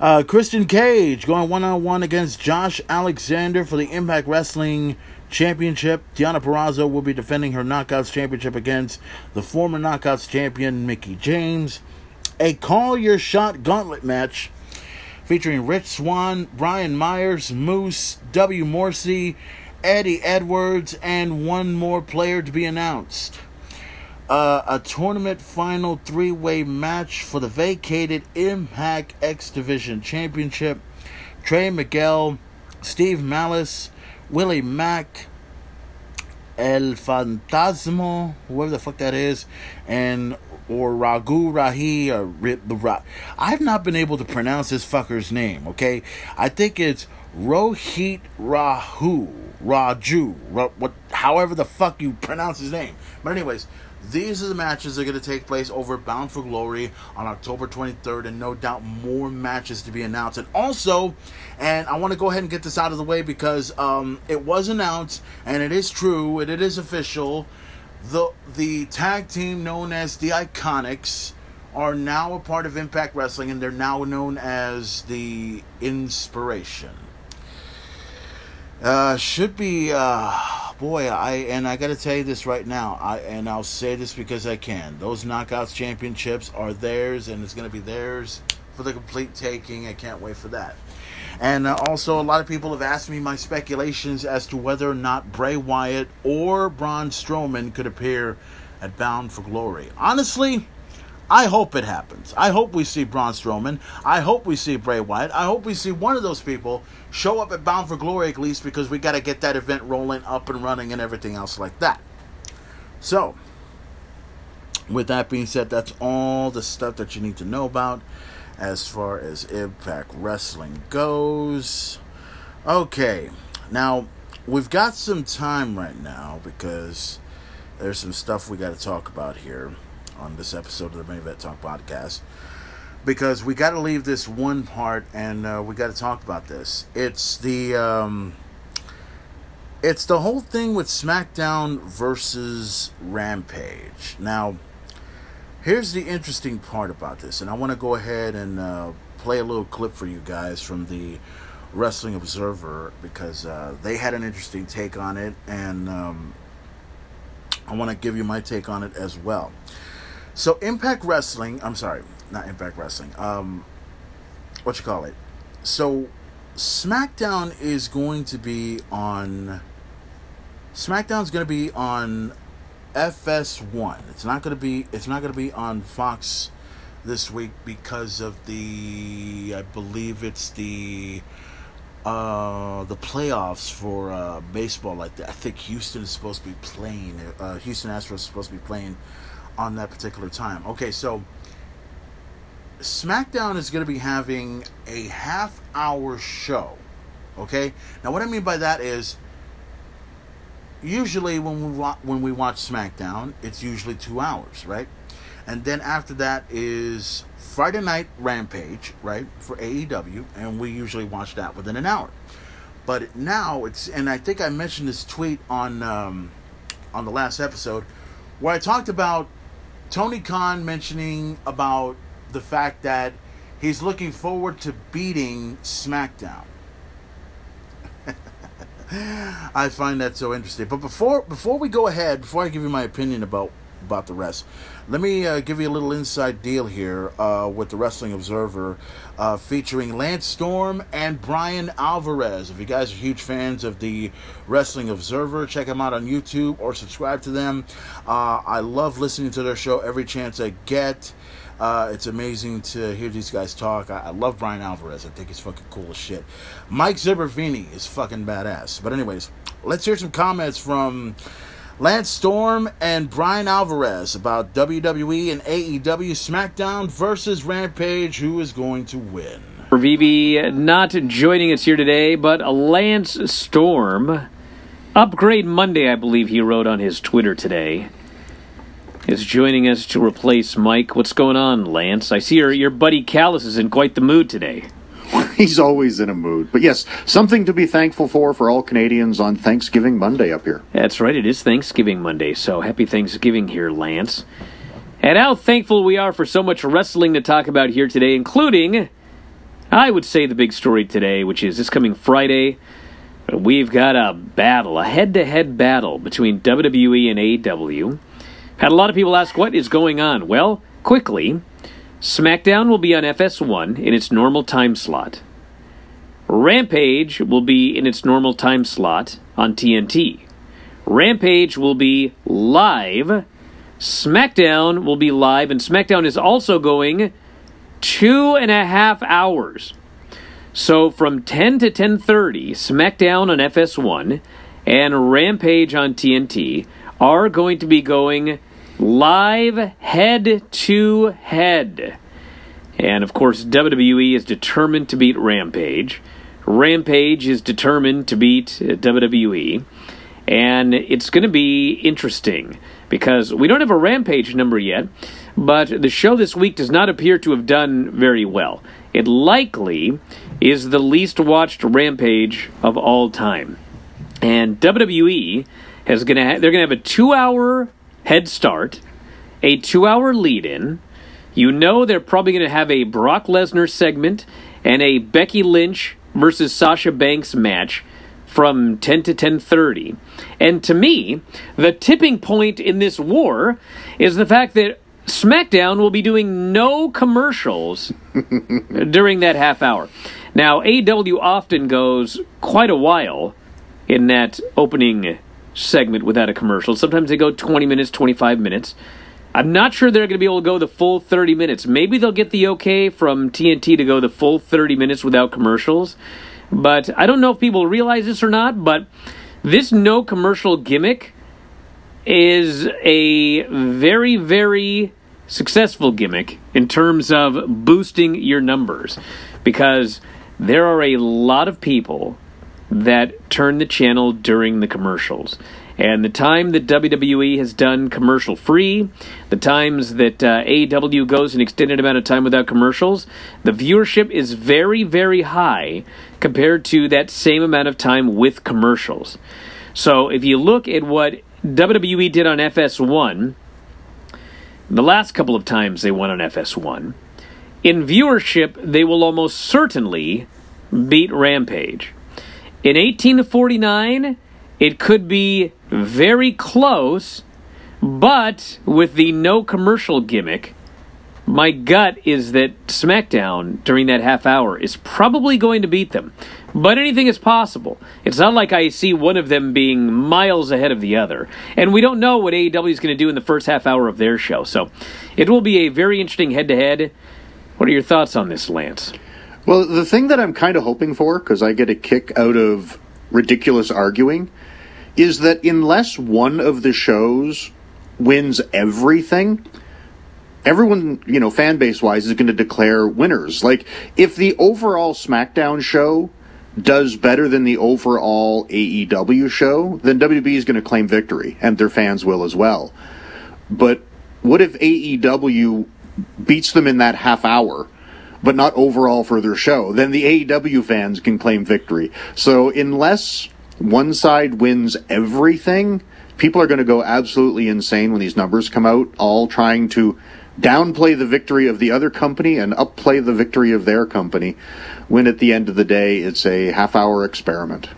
Uh, Christian Cage going one on one against Josh Alexander for the Impact Wrestling Championship. Deonna Purrazzo will be defending her Knockouts Championship against the former Knockouts champion Mickie James. A Call Your Shot Gauntlet match featuring Rich Swann, Brian Myers, Moose, W. Morrissey, Eddie Edwards, and one more player to be announced. Uh, a tournament final three way match for the vacated Impact X Division Championship. Trey Miguel, Steve Malice, Willie Mack, El Phantasmo, whoever the fuck that is, and or Raghu Rahi or the Ra- I've not been able to pronounce this fucker's name. Okay, I think it's Rohit Rahu Raju, Ra- what, however the fuck you pronounce his name. But anyways, these are the matches that are going to take place over Bound for Glory on October 23rd, and no doubt more matches to be announced. And also, and I want to go ahead and get this out of the way because um, it was announced, and it is true, and it is official. The the tag team known as the Iconics are now a part of Impact Wrestling, and they're now known as the Inspiration. Uh, should be, uh, boy, I and I got to tell you this right now. I and I'll say this because I can. Those knockouts championships are theirs, and it's to be theirs for the complete taking. I can't wait for that. And uh, also, a lot of people have asked me my speculations as to whether or not Bray Wyatt or Braun Strowman could appear at Bound for Glory. Honestly, I hope it happens. I hope we see Braun Strowman. I hope we see Bray Wyatt. I hope we see one of those people show up at Bound for Glory at least because we got to get that event rolling, up and running, and everything else like that. So, with that being said, that's all the stuff that you need to know about as far as Impact Wrestling goes. Okay, now we've got some time right now because there's some stuff we got to talk about here on this episode of the Main Event Talk podcast. Because we got to leave this one part and uh, we got to talk about this. It's the um, it's the whole thing with SmackDown versus Rampage. Now, here's the interesting part about this, and I want to go ahead and uh, play a little clip for you guys from the Wrestling Observer because uh, they had an interesting take on it, and um, I want to give you my take on it as well. So Impact Wrestling, I'm sorry, not Impact Wrestling. Um, what you call it? So SmackDown is going to be on. SmackDown's going to be on FS1. It's not going to be. It's not going to be on Fox this week because of the. I believe it's the. Uh, the playoffs for uh, baseball like that. I think Houston is supposed to be playing. Uh, Houston Astros is supposed to be playing on that particular time. Okay, so SmackDown is going to be having a half hour show. Okay? Now what I mean by that is usually when we wa- when we watch SmackDown, it's usually 2 hours, right? And then after that is Friday Night Rampage, right? For AEW, and we usually watch that within an hour. But now it's and I think I mentioned this tweet on um, on the last episode where I talked about Tony Khan mentioning about the fact that he's looking forward to beating SmackDown. I find that so interesting. But before before we go ahead, before I give you my opinion about about the rest, let me uh, give you a little inside deal here uh, with the Wrestling Observer, uh, featuring Lance Storm and Bryan Alvarez. If you guys are huge fans of the Wrestling Observer, check them out on YouTube or subscribe to them. Uh, I love listening to their show every chance I get. Uh, it's amazing to hear these guys talk. I, I, love Bryan Alvarez. I think he's fucking cool as shit. Mike Sempervive is fucking badass. But anyways, let's hear some comments from Lance Storm and Bryan Alvarez about WWE and AEW SmackDown versus Rampage. Who is going to win? For VB not joining us here today, but Lance Storm. Upgrade Monday, I believe he wrote on his Twitter today is joining us to replace Mike. What's going on, Lance? I see your your buddy Callis is in quite the mood today. He's always in a mood. But yes, something to be thankful for for all Canadians on Thanksgiving Monday up here. That's right, it is Thanksgiving Monday, so happy Thanksgiving here, Lance. And how thankful we are for so much wrestling to talk about here today, including, I would say, the big story today, which is this coming Friday. We've got a battle, a head to head battle between WWE and AEW. Had a lot of people ask what is going on. Well, quickly, SmackDown will be on FS1 in its normal time slot. Rampage will be in its normal time slot on TNT. Rampage will be live. SmackDown will be live, and SmackDown is also going two and a half hours. So from 10 to 10:30, SmackDown on FS1 and Rampage on TNT are going to be going live head to head. And of course, WWE is determined to beat Rampage. Rampage is determined to beat uh, WWE. And it's going to be interesting because we don't have a Rampage number yet, but the show this week does not appear to have done very well. It likely is the least watched Rampage of all time. And WWE is going to ha- they're going to have a 2-hour head start, a 2-hour lead-in. You know they're probably going to have a Brock Lesnar segment and a Becky Lynch versus Sasha Banks match from 10 to 10:30. And to me, the tipping point in this war is the fact that SmackDown will be doing no commercials during that half hour. Now, AW often goes quite a while in that opening segment without a commercial. Sometimes they go 20 minutes, 25 minutes. I'm not sure they're going to be able to go the full 30 minutes. Maybe they'll get the okay from TNT to go the full 30 minutes without commercials. But I don't know if people realize this or not, but this no commercial gimmick is a very, very successful gimmick in terms of boosting your numbers because there are a lot of people that turn the channel during the commercials. And the time that WWE has done commercial free, the times that uh, AEW goes an extended amount of time without commercials, the viewership is very, very high compared to that same amount of time with commercials. So if you look at what WWE did on FS1, the last couple of times they won on FS1, in viewership, they will almost certainly beat Rampage. In 1849, it could be very close, But with the no commercial gimmick, my gut is that SmackDown during that half hour is probably going to beat them. But anything is possible. It's not like I see one of them being miles ahead of the other. And we don't know what AEW is going to do in the first half hour of their show. So it will be a very interesting head to head. What are your thoughts on this, Lance? Well, the thing that I'm kind of hoping for, because I get a kick out of ridiculous arguing, is that unless one of the shows wins everything, everyone, you know, fan base wise, is going to declare winners. Like, if the overall SmackDown show does better than the overall AEW show, then WB is going to claim victory, and their fans will as well. But what if AEW beats them in that half hour? But not overall for their show, then the AEW fans can claim victory. So, unless one side wins everything, people are going to go absolutely insane when these numbers come out, all trying to downplay the victory of the other company and upplay the victory of their company, when at the end of the day, it's a half hour experiment.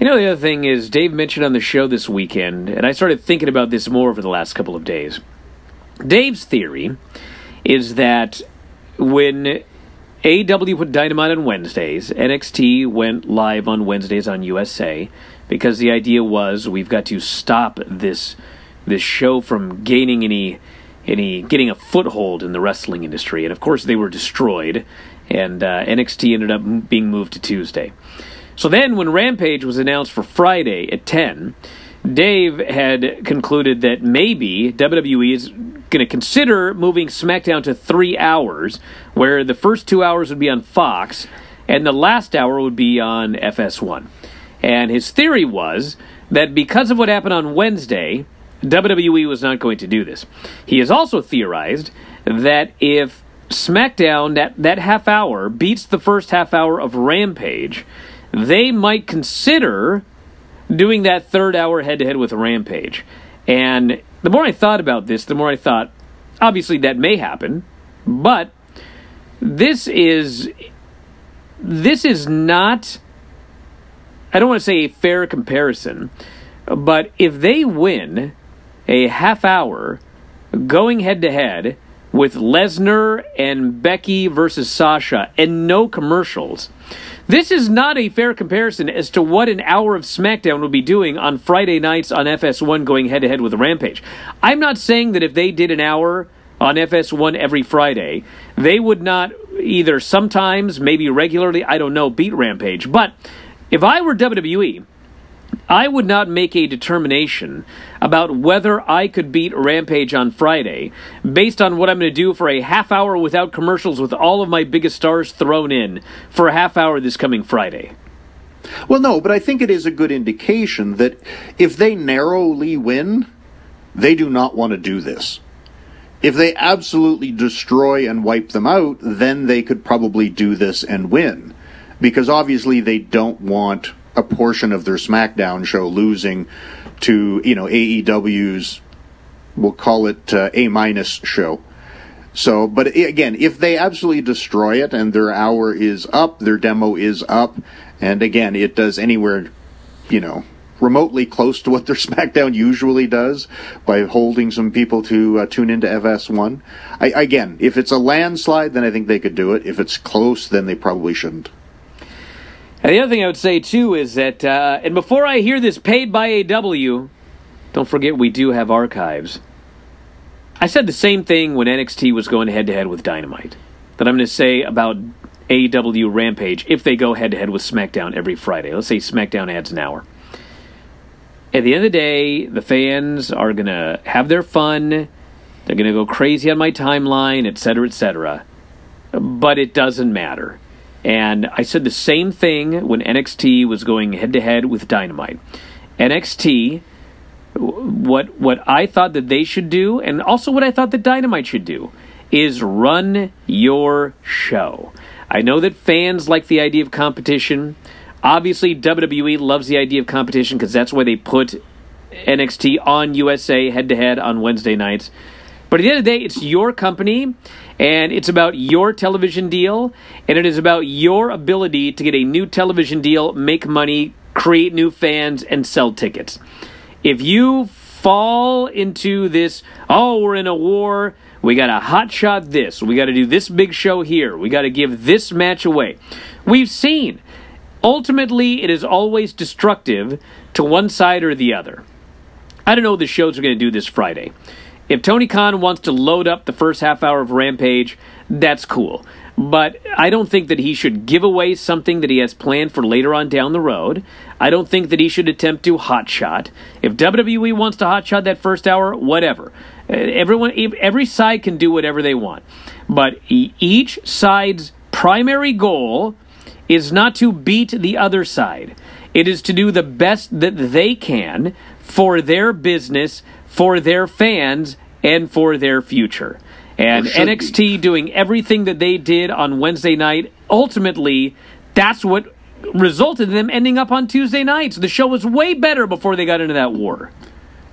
You know, the other thing is, Dave mentioned on the show this weekend, and I started thinking about this more over the last couple of days. Dave's theory is that when AW put Dynamite on Wednesdays, NXT went live on Wednesdays on USA because the idea was we've got to stop this this show from gaining any any getting a foothold in the wrestling industry. And of course, they were destroyed, and uh, NXT ended up being moved to Tuesday. So then, when Rampage was announced for Friday at 10, Dave had concluded that maybe WWE is going to consider moving SmackDown to three hours, where the first two hours would be on Fox, and the last hour would be on FS1. And his theory was that because of what happened on Wednesday, WWE was not going to do this. He has also theorized that if SmackDown, that, that half hour, beats the first half hour of Rampage, they might consider doing that third hour head to head with Rampage. And the more I thought about this, the more I thought, obviously that may happen, but this is this is not I don't want to say a fair comparison, but if they win a half hour going head to head with Lesnar and Becky versus Sasha and no commercials. This is not a fair comparison as to what an hour of SmackDown would be doing on Friday nights on FS1 going head to head with Rampage. I'm not saying that if they did an hour on FS1 every Friday, they would not either sometimes, maybe regularly, I don't know, beat Rampage. But if I were WWE, I would not make a determination about whether I could beat Rampage on Friday based on what I'm going to do for a half hour without commercials with all of my biggest stars thrown in for a half hour this coming Friday. Well, no, but I think it is a good indication that if they narrowly win, they do not want to do this. If they absolutely destroy and wipe them out, then they could probably do this and win. Because obviously they don't want a portion of their SmackDown show losing to, you know, AEW's, we'll call it uh, A minus show. So, but again, if they absolutely destroy it and their hour is up, their demo is up, and again, it does anywhere, you know, remotely close to what their SmackDown usually does by holding some people to uh, tune into FS1. I, again, if it's a landslide, then I think they could do it. If it's close, then they probably shouldn't. And the other thing I would say too is that, uh, and before I hear this paid by AW, don't forget we do have archives. I said the same thing when NXT was going head to head with Dynamite. That I'm going to say about AW Rampage if they go head to head with SmackDown every Friday. Let's say SmackDown adds an hour. At the end of the day, the fans are going to have their fun. They're going to go crazy on my timeline, etc., etc. But it doesn't matter. And I said the same thing when NXT was going head to head with Dynamite. NXT, what what I thought that they should do, and also what I thought that Dynamite should do, is run your show. I know that fans like the idea of competition. Obviously, WWE loves the idea of competition because that's why they put NXT on USA head to head on Wednesday nights. But at the end of the day, it's your company, and it's about your television deal, and it is about your ability to get a new television deal, make money, create new fans, and sell tickets. If you fall into this, oh, we're in a war. We got to hot shot this. We got to do this big show here. We got to give this match away. We've seen. Ultimately, it is always destructive to one side or the other. I don't know what the shows are going to do this Friday. If Tony Khan wants to load up the first half hour of Rampage, that's cool. But I don't think that he should give away something that he has planned for later on down the road. I don't think that he should attempt to hotshot. If WWE wants to hotshot that first hour, whatever. Uh, Everyone, every side can do whatever they want. But each side's primary goal is not to beat the other side. It is to do the best that they can for their business, for their fans, and for their future. And should be. NXT doing everything that they did on Wednesday night, ultimately, that's what resulted in them ending up on Tuesday nights. The show was way better before they got into that war.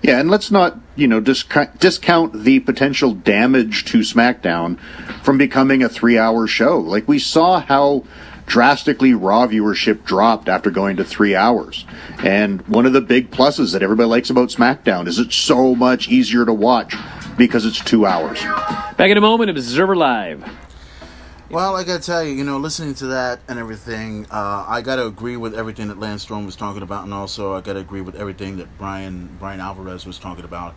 Yeah, and let's not, you know, discount, discount the potential damage to SmackDown from becoming a three-hour show. Like we saw how drastically Raw viewership dropped after going to three hours. And one of the big pluses that everybody likes about SmackDown is it's so much easier to watch because it's two hours. Back in a moment, Observer Live. Well, I gotta tell you, you know, listening to that and everything, uh, I gotta agree with everything that Lance Storm was talking about, and also I gotta agree with everything that Brian Bryan Alvarez was talking about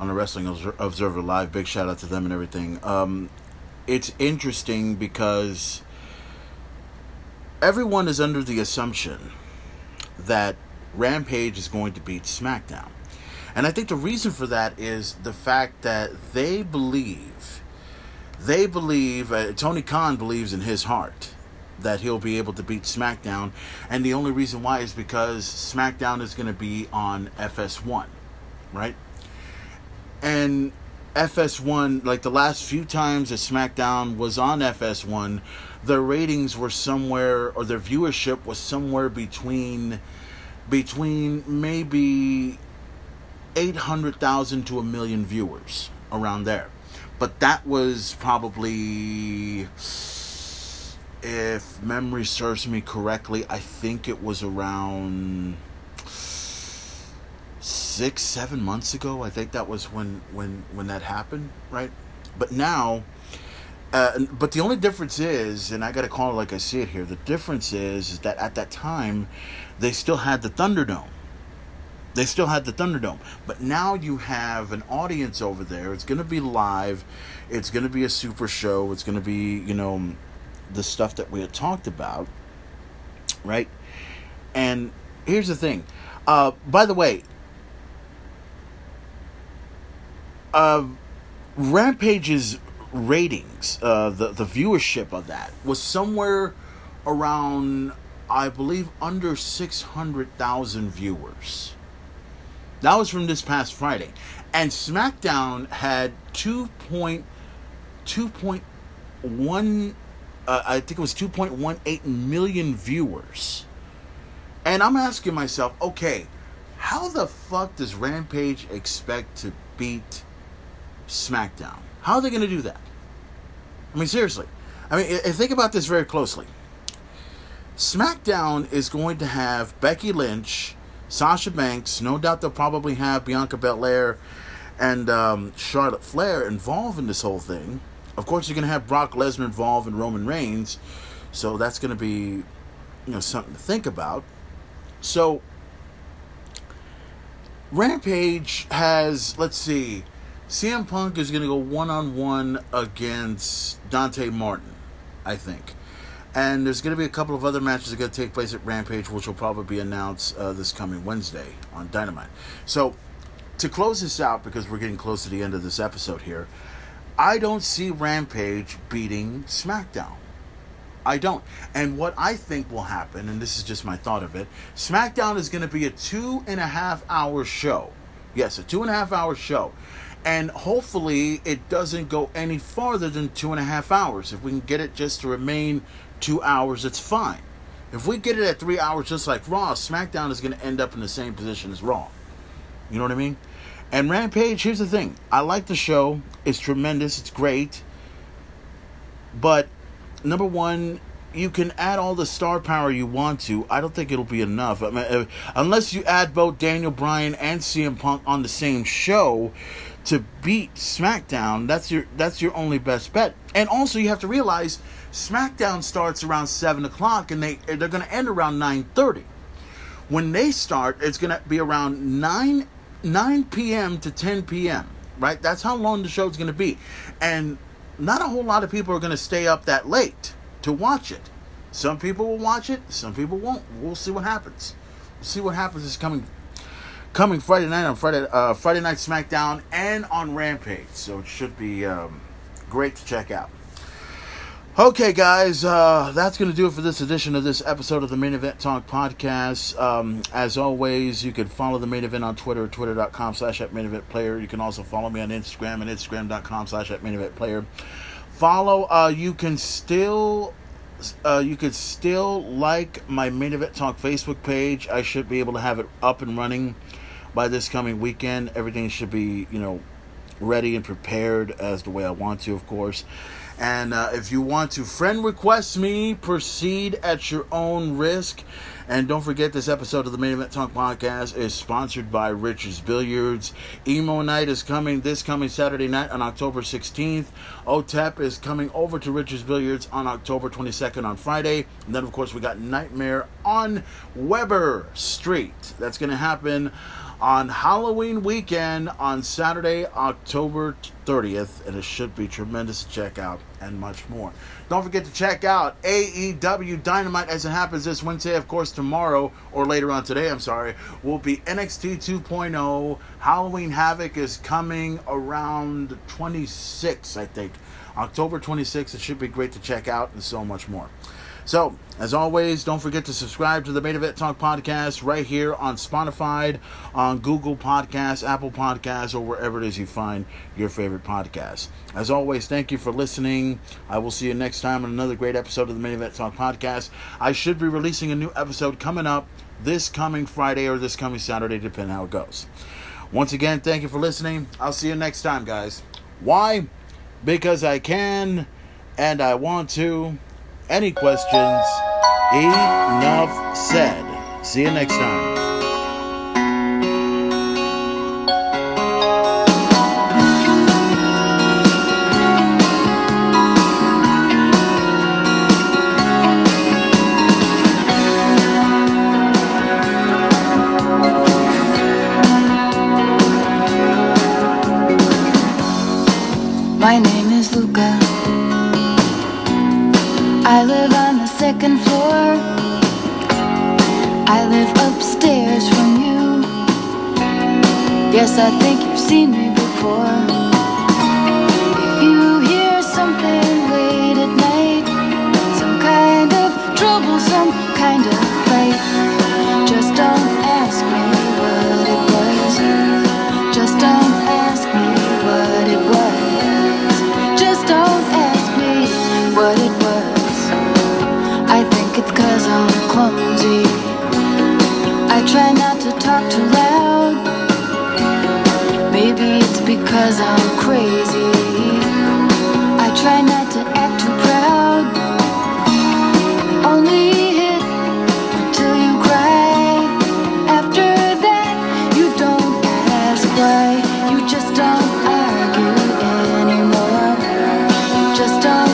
on the Wrestling Observer Live. Big shout out to them and everything. Um, it's interesting because everyone is under the assumption that Rampage is going to beat SmackDown. And I think the reason for that is the fact that they believe, they believe, uh, Tony Khan believes in his heart that he'll be able to beat SmackDown. And the only reason why is because SmackDown is going to be on FS1, right? And FS1, like the last few times that SmackDown was on FS1, their ratings were somewhere, or their viewership was somewhere between, between maybe 800,000 to a million viewers around there. But that was probably, if memory serves me correctly, I think it was around six, seven months ago. I think that was when when when that happened, right? But now, uh, but the only difference is, and I got to call it like I see it here. The difference is, is that at that time, they still had the Thunderdome. They still had the Thunderdome, but now you have an audience over there. It's going to be live. It's going to be a super show. It's going to be, you know, the stuff that we had talked about, right? And here's the thing. Uh, by the way, uh, Rampage's ratings, uh, the the viewership of that was somewhere around, I believe, under six hundred thousand viewers. That was from this past Friday, and SmackDown had two point two point one. Uh, I think it was two point one eight million viewers. And I'm asking myself, okay, how the fuck does Rampage expect to beat SmackDown? How are they going to do that? I mean, seriously. I mean, think about this very closely. SmackDown is going to have Becky Lynch, Sasha Banks. No doubt they'll probably have Bianca Belair and um, Charlotte Flair involved in this whole thing. Of course, you're going to have Brock Lesnar involved and Roman Reigns. So that's going to be, you know, something to think about. So, Rampage has, let's see, CM Punk is going to go one on one against Dante Martin, I think. And there's going to be a couple of other matches that are going to take place at Rampage, which will probably be announced uh, this coming Wednesday on Dynamite. So, to close this out, because we're getting close to the end of this episode here, I don't see Rampage beating SmackDown. I don't. And what I think will happen, and this is just my thought of it, SmackDown is going to be a two and a half hour show. Yes, a two and a half hour show. And hopefully it doesn't go any farther than two and a half hours. If we can get it just to remain two hours, it's fine. If we get it at three hours, just like Raw, SmackDown is going to end up in the same position as Raw. You know what I mean? And Rampage, here's the thing I like the show, it's tremendous, it's great. But number one, you can add all the star power you want to. I don't think it'll be enough. I mean, uh, unless you add both Daniel Bryan and CM Punk on the same show to beat SmackDown, that's your that's your only best bet. And also, you have to realize SmackDown starts around seven o'clock, and they they're going to end around nine thirty. When they start, it's going to be around nine nine p.m. to ten p.m. Right? That's how long the show's going to be, and not a whole lot of people are going to stay up that late to watch it. Some people will watch it, some people won't. We'll see what happens. We'll see what happens is coming coming Friday night on Friday uh, Friday night SmackDown and on Rampage. So it should be um, great to check out. Okay, guys, uh, that's going to do it for this edition of this episode of the Main Event Talk podcast. Um, as always, you can follow the main event on Twitter, twitter.com slash at main event player. You can also follow me on Instagram and instagram.com slash at main event player. Follow, uh, you can still uh, you could still like my main event talk facebook page. I should be able to have it up and running by this coming weekend. Everything should be you know ready and prepared as the way i want to of course. And uh, if you want to friend request me proceed at your own risk and don't forget, this episode of the Main Event Talk podcast is sponsored by Rich's Billiards. Emo Night is coming this coming Saturday night on October 16th. OTEP is coming over to Rich's Billiards on October 22nd on Friday. And then, of course, we got Nightmare on Weber Street. That's going to happen on Halloween weekend on Saturday, October 30th, and it should be tremendous to check out and much more. Don't forget to check out AEW Dynamite as it happens this Wednesday. Of course, tomorrow or later on today, I'm sorry, will be NXT 2.0. Halloween Havoc is coming around 26, I think. October 26th. It should be great to check out and so much more. So, as always, don't forget to subscribe to the Main Event Talk podcast right here on Spotify, on Google Podcasts, Apple Podcasts, or wherever it is you find your favorite podcast. As always, thank you for listening. I will see you next time on another great episode of the Main Event Talk podcast. I should be releasing a new episode coming up this coming Friday or this coming Saturday, depending how it goes. Once again, thank you for listening. I'll see you next time, guys. Why? Because I can and I want to. Any questions? Enough said. See you next time. Seen me You just don't argue anymore. You just don't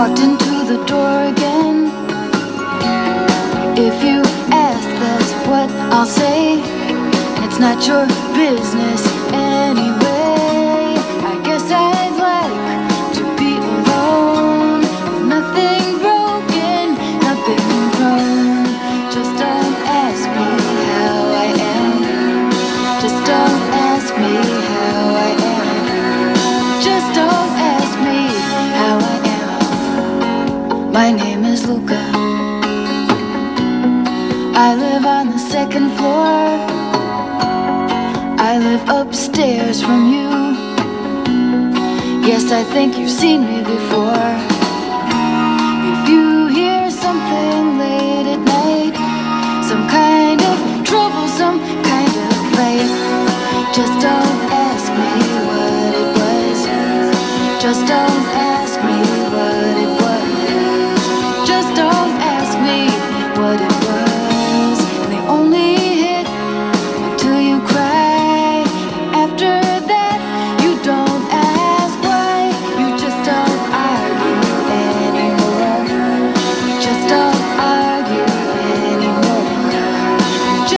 Walked into the door again. If you ask, that's what I'll say. It's not your business floor. I live upstairs from you. Yes, I think you've seen me before.